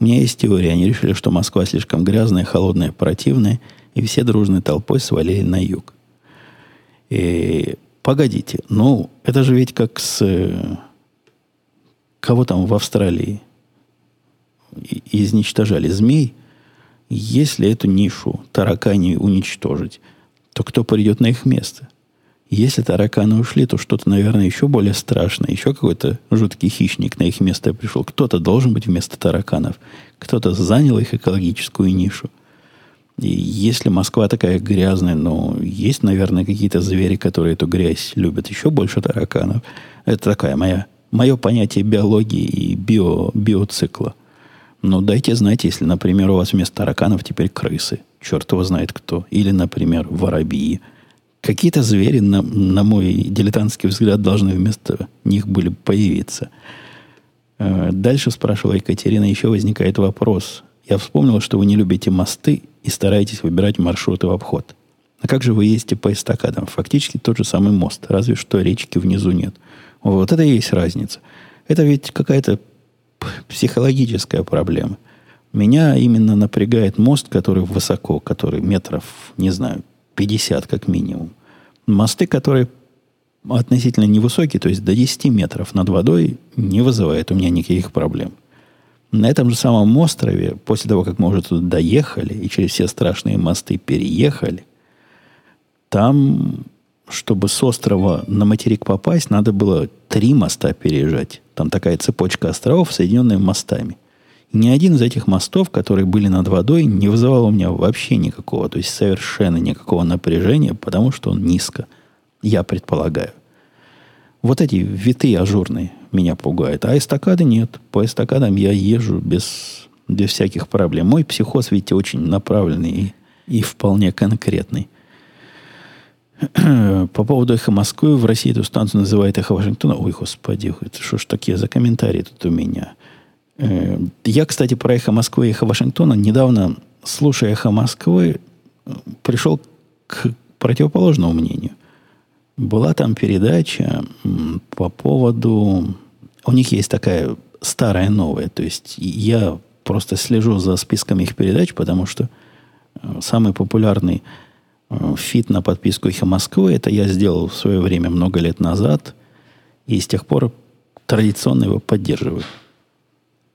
У меня есть теория. Они решили, что Москва слишком грязная, холодная, противная, и все дружной толпой свалили на юг. И погодите, ну, это же ведь как с... Э, кого там в Австралии изничтожали? Змей – если эту нишу таракани уничтожить, то кто придет на их место? Если тараканы ушли, то что-то, наверное, еще более страшное. Еще какой-то жуткий хищник на их место пришел. Кто-то должен быть вместо тараканов. Кто-то занял их экологическую нишу. И если Москва такая грязная, но есть, наверное, какие-то звери, которые эту грязь любят еще больше тараканов. Это такая моя, мое понятие биологии и био, биоцикла. Но дайте знать, если, например, у вас вместо тараканов теперь крысы. Черт его знает кто. Или, например, воробьи. Какие-то звери, на, на мой дилетантский взгляд, должны вместо них были появиться. Э, дальше спрашивала Екатерина, еще возникает вопрос. Я вспомнил, что вы не любите мосты и стараетесь выбирать маршруты в обход. А как же вы ездите по эстакадам? Фактически тот же самый мост, разве что речки внизу нет. Вот это и есть разница. Это ведь какая-то психологическая проблема. Меня именно напрягает мост, который высоко, который метров, не знаю, 50 как минимум. Мосты, которые относительно невысокие, то есть до 10 метров над водой, не вызывает у меня никаких проблем. На этом же самом острове, после того, как мы уже туда доехали и через все страшные мосты переехали, там, чтобы с острова на материк попасть, надо было три моста переезжать. Там такая цепочка островов, соединенная мостами. Ни один из этих мостов, которые были над водой, не вызывал у меня вообще никакого, то есть совершенно никакого напряжения, потому что он низко, я предполагаю. Вот эти витые ажурные меня пугают, а эстакады нет. По эстакадам я езжу без, без всяких проблем. Мой психоз, видите, очень направленный и, и вполне конкретный. *clears throat* По поводу эхо Москвы, в России эту станцию называют эхо Вашингтона. Ой, господи, что ж такие за комментарии тут у меня? Э, я, кстати, про эхо Москвы и эхо Вашингтона недавно, слушая эхо Москвы, пришел к противоположному мнению. Была там передача по поводу... У них есть такая старая новая. То есть я просто слежу за списком их передач, потому что э, самый популярный Э, фит на подписку «Эхо Москвы». Это я сделал в свое время много лет назад. И с тех пор традиционно его поддерживаю.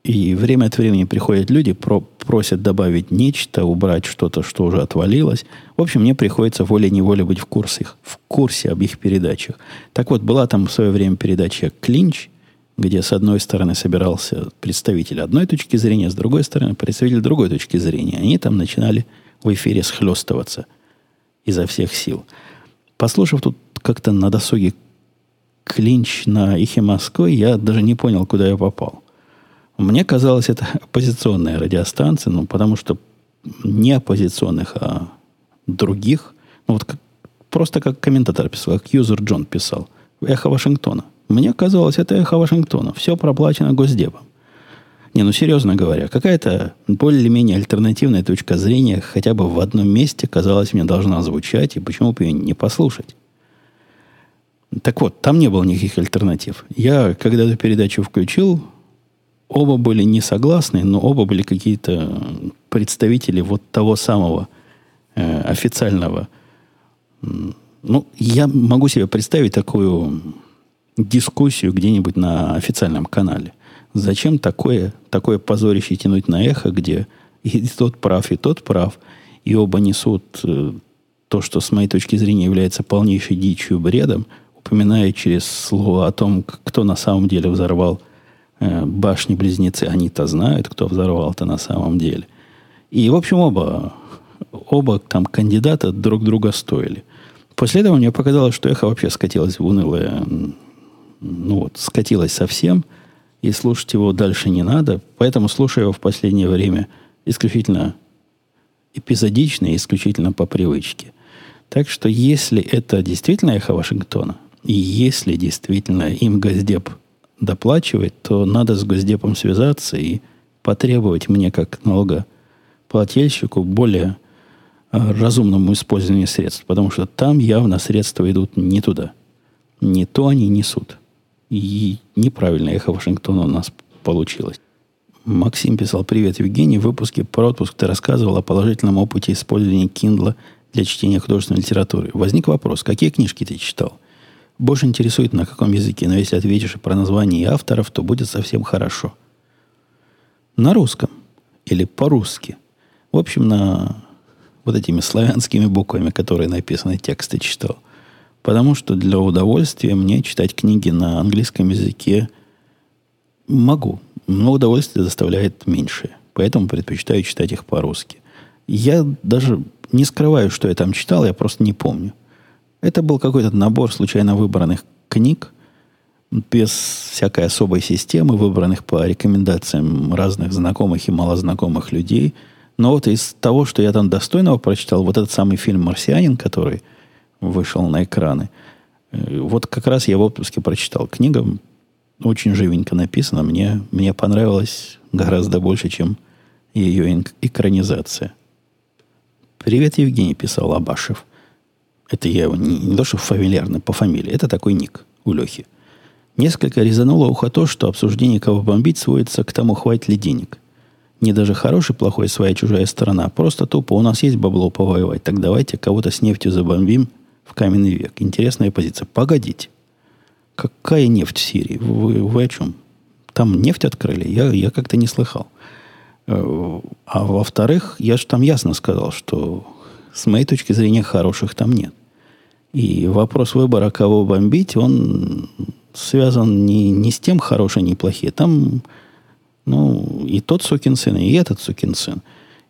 И время от времени приходят люди, про, просят добавить нечто, убрать что-то, что уже отвалилось. В общем, мне приходится волей-неволей быть в курсе, в курсе об их передачах. Так вот, была там в свое время передача «Клинч», где с одной стороны собирался представитель одной точки зрения, с другой стороны представитель другой точки зрения. Они там начинали в эфире схлестываться – изо всех сил. Послушав тут как-то на досуге клинч на Ихе Москвы, я даже не понял, куда я попал. Мне казалось, это оппозиционная радиостанция, ну, потому что не оппозиционных, а других. Ну, вот как, просто как комментатор писал, как юзер Джон писал. Эхо Вашингтона. Мне казалось, это эхо Вашингтона. Все проплачено Госдепом. Не, ну серьезно говоря, какая-то более-менее альтернативная точка зрения хотя бы в одном месте, казалось мне, должна звучать, и почему бы ее не послушать? Так вот, там не было никаких альтернатив. Я, когда эту передачу включил, оба были не согласны, но оба были какие-то представители вот того самого э, официального. Ну, я могу себе представить такую дискуссию где-нибудь на официальном канале. Зачем такое, такое позорище тянуть на эхо, где и тот прав, и тот прав, и оба несут э, то, что с моей точки зрения является полнейшей дичью бредом, упоминая через слово о том, кто на самом деле взорвал башни-близнецы. Они-то знают, кто взорвал-то на самом деле. И, в общем, оба, оба там кандидата друг друга стоили. После этого мне показалось, что эхо вообще скатилось в унылое, ну вот, скатилось совсем – и слушать его дальше не надо. Поэтому слушаю его в последнее время исключительно эпизодично и исключительно по привычке. Так что если это действительно эхо Вашингтона, и если действительно им Госдеп доплачивает, то надо с Госдепом связаться и потребовать мне, как налогоплательщику, более а, разумному использованию средств. Потому что там явно средства идут не туда. Не то они несут. И неправильно эхо Вашингтона у нас получилось. Максим писал, привет, Евгений. В выпуске про отпуск ты рассказывал о положительном опыте использования Kindle для чтения художественной литературы. Возник вопрос, какие книжки ты читал? Больше интересует, на каком языке, но если ответишь про название и авторов, то будет совсем хорошо. На русском или по-русски. В общем, на вот этими славянскими буквами, которые написаны тексты читал. Потому что для удовольствия мне читать книги на английском языке могу, но удовольствие заставляет меньше. Поэтому предпочитаю читать их по-русски. Я даже не скрываю, что я там читал, я просто не помню. Это был какой-то набор случайно выбранных книг, без всякой особой системы, выбранных по рекомендациям разных знакомых и малознакомых людей. Но вот из того, что я там достойного прочитал, вот этот самый фильм «Марсианин», который – вышел на экраны. Э, вот как раз я в отпуске прочитал. Книга очень живенько написана. Мне, мне понравилось гораздо больше, чем ее экранизация. «Привет, Евгений», – писал Абашев. Это я его не, не то, что фамильярно по фамилии. Это такой ник у Лехи. Несколько резануло ухо то, что обсуждение, кого бомбить, сводится к тому, хватит ли денег. Не даже хороший, плохой, своя, чужая сторона. Просто тупо. У нас есть бабло повоевать. Так давайте кого-то с нефтью забомбим в каменный век. Интересная позиция. Погодите. Какая нефть в Сирии? Вы, вы о чем? Там нефть открыли? Я, я как-то не слыхал. Э, а во-вторых, я же там ясно сказал, что с моей точки зрения хороших там нет. И вопрос выбора, кого бомбить, он связан не, не с тем, хорошие, не плохие. Там, ну, и тот сукин сын, и этот сукин сын.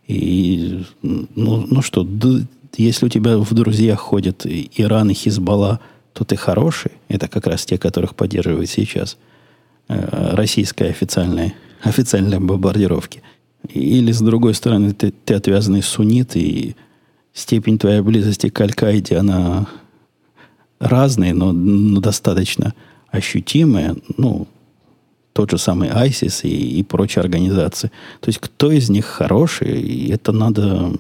И, ну, ну что, д- если у тебя в друзьях ходят Иран и Хизбалла, то ты хороший. Это как раз те, которых поддерживает сейчас э, российская официальная, официальная бомбардировки. Или, с другой стороны, ты, ты отвязанный суннит, и степень твоей близости к Аль-Каиде, она разная, но, но достаточно ощутимые, ну, тот же самый ISIS и, и прочие организации. То есть, кто из них хороший, и это надо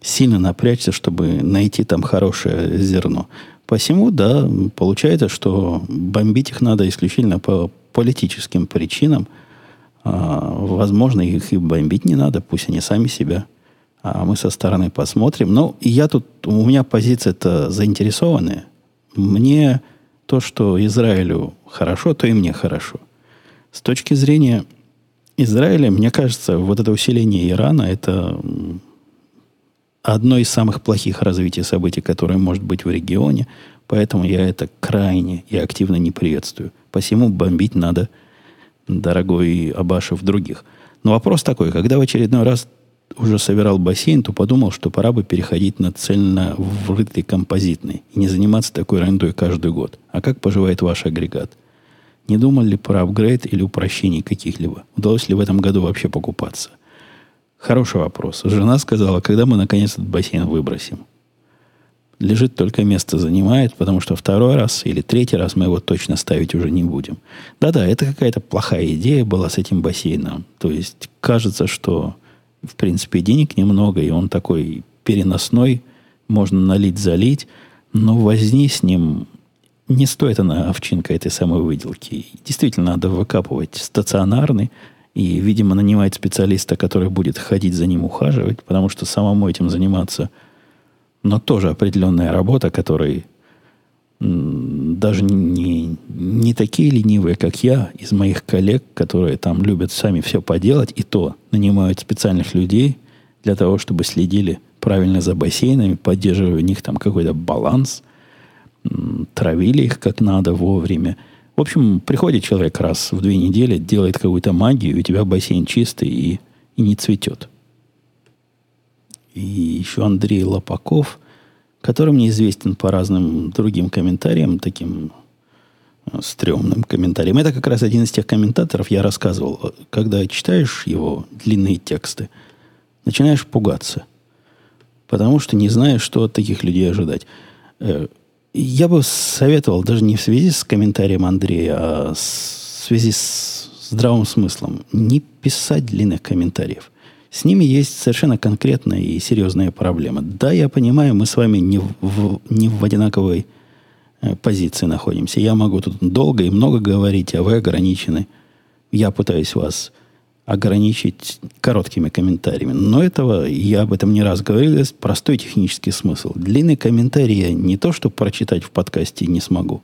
сильно напрячься, чтобы найти там хорошее зерно. Посему, да, получается, что бомбить их надо исключительно по политическим причинам. А, возможно, их и бомбить не надо, пусть они сами себя. А мы со стороны посмотрим. Но я тут, у меня позиция-то заинтересованная. Мне то, что Израилю хорошо, то и мне хорошо. С точки зрения Израиля, мне кажется, вот это усиление Ирана, это одно из самых плохих развитий событий, которое может быть в регионе. Поэтому я это крайне и активно не приветствую. Посему бомбить надо, дорогой Абашев, других. Но вопрос такой, когда в очередной раз уже собирал бассейн, то подумал, что пора бы переходить на цельно врытый композитный и не заниматься такой ерундой каждый год. А как поживает ваш агрегат? Не думали ли про апгрейд или упрощение каких-либо? Удалось ли в этом году вообще покупаться? Хороший вопрос. Жена сказала, когда мы наконец этот бассейн выбросим. Лежит только место занимает, потому что второй раз или третий раз мы его точно ставить уже не будем. Да-да, это какая-то плохая идея была с этим бассейном. То есть кажется, что в принципе, денег немного, и он такой переносной, можно налить, залить, но возни с ним не стоит она овчинка этой самой выделки. Действительно, надо выкапывать стационарный и, видимо, нанимать специалиста, который будет ходить за ним, ухаживать, потому что самому этим заниматься, но тоже определенная работа, которой даже не, не такие ленивые, как я, из моих коллег, которые там любят сами все поделать, и то нанимают специальных людей для того, чтобы следили правильно за бассейнами, поддерживая у них там какой-то баланс, травили их как надо вовремя. В общем, приходит человек раз в две недели, делает какую-то магию, и у тебя бассейн чистый и, и не цветет. И еще Андрей Лопаков – который мне известен по разным другим комментариям, таким э, стрёмным комментариям. Это как раз один из тех комментаторов, я рассказывал, когда читаешь его длинные тексты, начинаешь пугаться, потому что не знаешь, что от таких людей ожидать. Э, я бы советовал, даже не в связи с комментарием Андрея, а в связи с здравым смыслом, не писать длинных комментариев. С ними есть совершенно конкретная и серьезная проблема. Да, я понимаю, мы с вами не в, не в одинаковой э, позиции находимся. Я могу тут долго и много говорить, а вы ограничены. Я пытаюсь вас ограничить короткими комментариями. Но этого, я об этом не раз говорил, есть простой технический смысл. Длинный комментарий я не то, что прочитать в подкасте не смогу.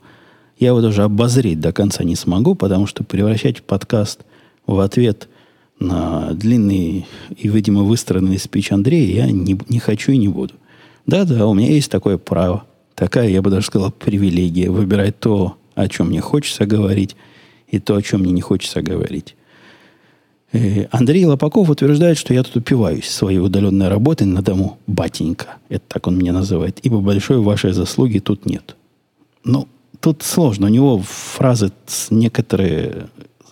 Я его даже обозреть до конца не смогу, потому что превращать подкаст в ответ – на длинный и, видимо, выстроенный спич Андрея я не, не хочу и не буду. Да-да, у меня есть такое право. Такая, я бы даже сказал, привилегия выбирать то, о чем мне хочется говорить, и то, о чем мне не хочется говорить. Э, Андрей Лопаков утверждает, что я тут упиваюсь своей удаленной работой на дому батенька. Это так он меня называет. Ибо большой вашей заслуги тут нет. Ну, тут сложно. У него фразы некоторые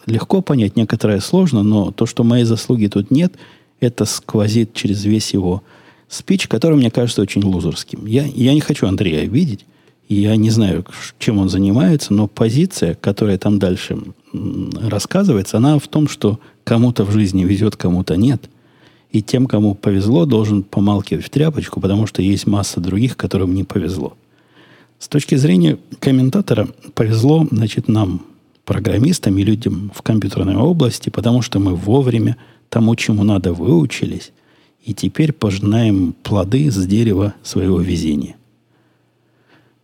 легко понять, некоторое сложно, но то, что моей заслуги тут нет, это сквозит через весь его спич, который мне кажется очень лузерским. Я, я не хочу Андрея видеть, я не знаю, чем он занимается, но позиция, которая там дальше рассказывается, она в том, что кому-то в жизни везет, кому-то нет. И тем, кому повезло, должен помалкивать в тряпочку, потому что есть масса других, которым не повезло. С точки зрения комментатора, повезло, значит, нам, программистам и людям в компьютерной области, потому что мы вовремя тому, чему надо, выучились, и теперь пожинаем плоды с дерева своего везения.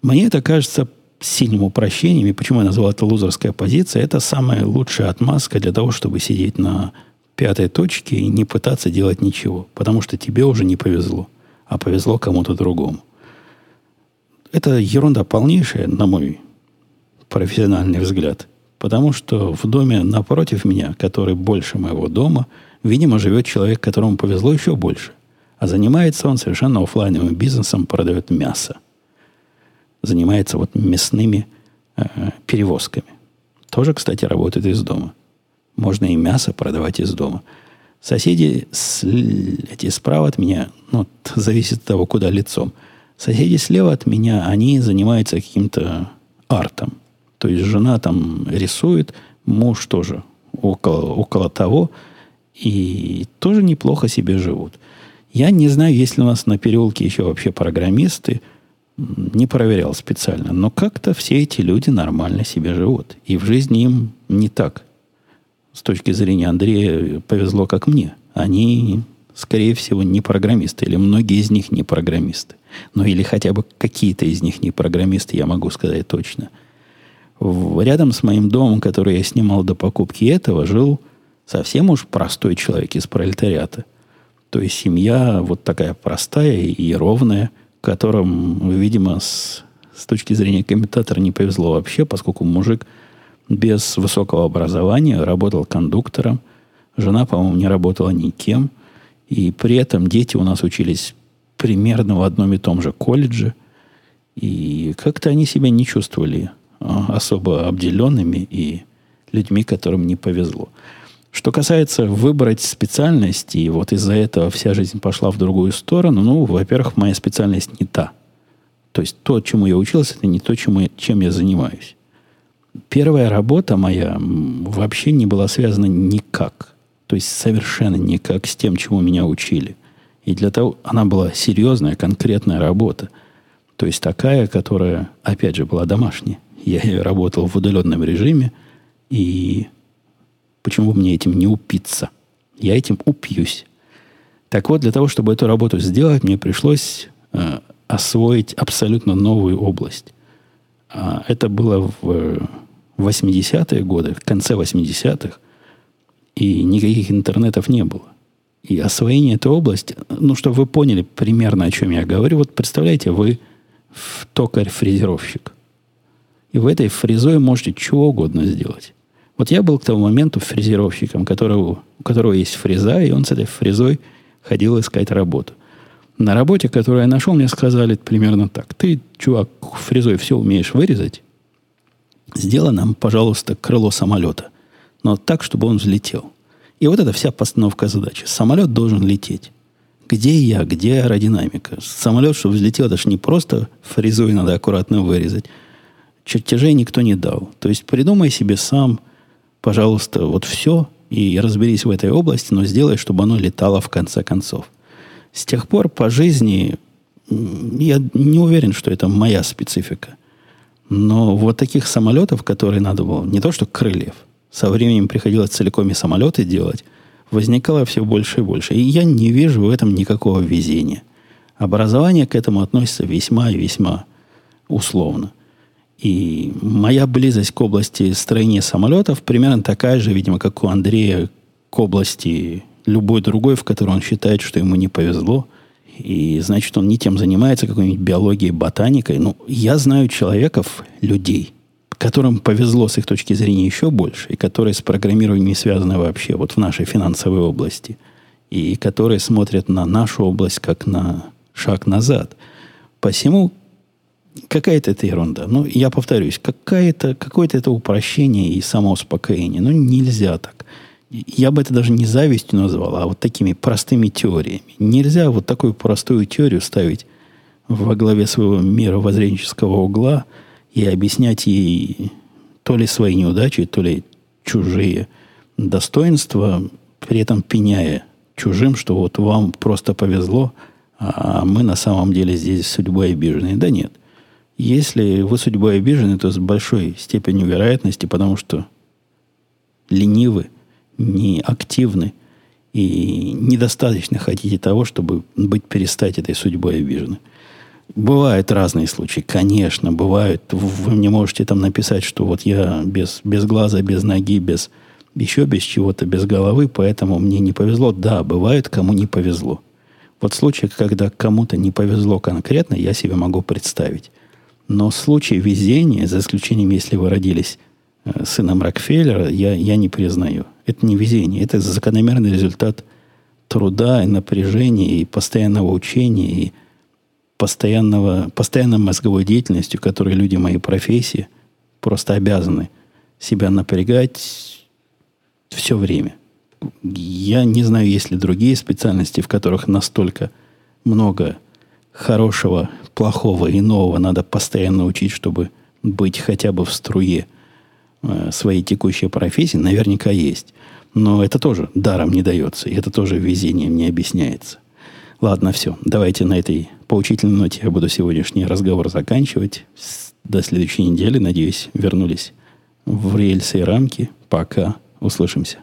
Мне это кажется сильным упрощением, и почему я назвал это лузерская позиция, это самая лучшая отмазка для того, чтобы сидеть на пятой точке и не пытаться делать ничего, потому что тебе уже не повезло, а повезло кому-то другому. Это ерунда полнейшая, на мой профессиональный взгляд, потому что в доме напротив меня, который больше моего дома, видимо, живет человек, которому повезло еще больше. А занимается он совершенно офлайновым бизнесом, продает мясо. Занимается вот мясными э, перевозками. Тоже, кстати, работает из дома. Можно и мясо продавать из дома. Соседи с, эти справа от меня, ну, зависит от того, куда лицом. Соседи слева от меня, они занимаются каким-то артом. То есть жена там рисует, муж тоже около, около того, и тоже неплохо себе живут. Я не знаю, есть ли у нас на переулке еще вообще программисты, не проверял специально, но как-то все эти люди нормально себе живут. И в жизни им не так с точки зрения Андрея повезло, как мне. Они, скорее всего, не программисты, или многие из них не программисты. Ну, или хотя бы какие-то из них не программисты, я могу сказать точно. В, рядом с моим домом, который я снимал до покупки этого, жил совсем уж простой человек из пролетариата. То есть семья вот такая простая и ровная, которым, видимо, с, с точки зрения комментатора не повезло вообще, поскольку мужик – без высокого образования, работал кондуктором. Жена, по-моему, не работала никем. И при этом дети у нас учились примерно в одном и том же колледже. И как-то они себя не чувствовали особо обделенными и людьми, которым не повезло. Что касается выбрать специальность, и вот из-за этого вся жизнь пошла в другую сторону, ну, во-первых, моя специальность не та. То есть то, чему я учился, это не то, чему, чем я занимаюсь первая работа моя вообще не была связана никак. То есть совершенно никак с тем, чему меня учили. И для того она была серьезная, конкретная работа. То есть такая, которая, опять же, была домашняя. Я работал в удаленном режиме, и почему бы мне этим не упиться? Я этим упьюсь. Так вот, для того, чтобы эту работу сделать, мне пришлось э, освоить абсолютно новую область. А это было в 80-е годы, в конце 80-х, и никаких интернетов не было. И освоение этой области, ну, чтобы вы поняли примерно, о чем я говорю, вот представляете, вы в токарь-фрезеровщик. И в этой фрезой можете чего угодно сделать. Вот я был к тому моменту фрезеровщиком, которого, у которого есть фреза, и он с этой фрезой ходил искать работу. На работе, которую я нашел, мне сказали примерно так. Ты, чувак, фрезой все умеешь вырезать, сделай нам, пожалуйста, крыло самолета. Но так, чтобы он взлетел. И вот это вся постановка задачи. Самолет должен лететь. Где я, где аэродинамика? Самолет, чтобы взлетел, это же не просто фрезой надо аккуратно вырезать. Чертежей никто не дал. То есть придумай себе сам, пожалуйста, вот все и разберись в этой области, но сделай, чтобы оно летало в конце концов. С тех пор по жизни я не уверен, что это моя специфика. Но вот таких самолетов, которые надо было, не то что крыльев, со временем приходилось целиком и самолеты делать, возникало все больше и больше. И я не вижу в этом никакого везения. Образование к этому относится весьма и весьма условно. И моя близость к области строения самолетов примерно такая же, видимо, как у Андрея к области любой другой, в которой он считает, что ему не повезло – и значит, он не тем занимается, какой-нибудь биологией, ботаникой. Ну, я знаю человеков, людей, которым повезло с их точки зрения еще больше, и которые с программированием не связаны вообще, вот в нашей финансовой области, и которые смотрят на нашу область как на шаг назад. Посему какая-то это ерунда. Ну, я повторюсь, какая-то, какое-то это упрощение и самоуспокоение. Ну, нельзя так я бы это даже не завистью назвал, а вот такими простыми теориями. Нельзя вот такую простую теорию ставить во главе своего мировоззренческого угла и объяснять ей то ли свои неудачи, то ли чужие достоинства, при этом пеняя чужим, что вот вам просто повезло, а мы на самом деле здесь судьбой обижены. Да нет. Если вы судьбой обижены, то с большой степенью вероятности, потому что ленивы, неактивны и недостаточно хотите того, чтобы быть перестать этой судьбой обижены. Бывают разные случаи, конечно, бывают. Вы мне можете там написать, что вот я без, без глаза, без ноги, без еще без чего-то, без головы, поэтому мне не повезло. Да, бывает, кому не повезло. Вот случаи, когда кому-то не повезло конкретно, я себе могу представить. Но случай везения, за исключением, если вы родились э, сыном Рокфеллера, я, я не признаю. Это не везение, это закономерный результат труда и напряжения, и постоянного учения, и постоянного, постоянной мозговой деятельностью, которой люди моей профессии просто обязаны себя напрягать все время. Я не знаю, есть ли другие специальности, в которых настолько много хорошего, плохого и нового надо постоянно учить, чтобы быть хотя бы в струе э, своей текущей профессии, наверняка есть. Но это тоже даром не дается, и это тоже везением не объясняется. Ладно, все. Давайте на этой поучительной ноте я буду сегодняшний разговор заканчивать. До следующей недели, надеюсь, вернулись в рельсы и рамки. Пока. Услышимся.